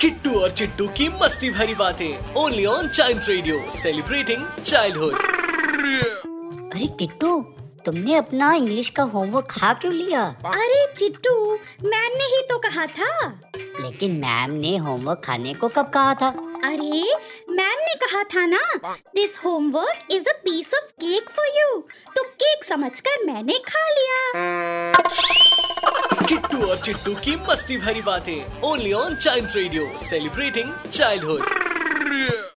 किट्टू और चिट्टू की मस्ती भरी बातें only on child radio celebrating childhood अरे किट्टू तुमने अपना इंग्लिश का होमवर्क खा क्यों लिया? अरे चिट्टू मैम ने ही तो कहा था। लेकिन मैम ने होमवर्क खाने को कब कहा था? अरे मैम ने कहा था ना this homework is a piece of cake for you तो केक समझकर मैंने खा लिया। किट्टू और चिट्टू की मस्ती भरी बातें only on child radio celebrating childhood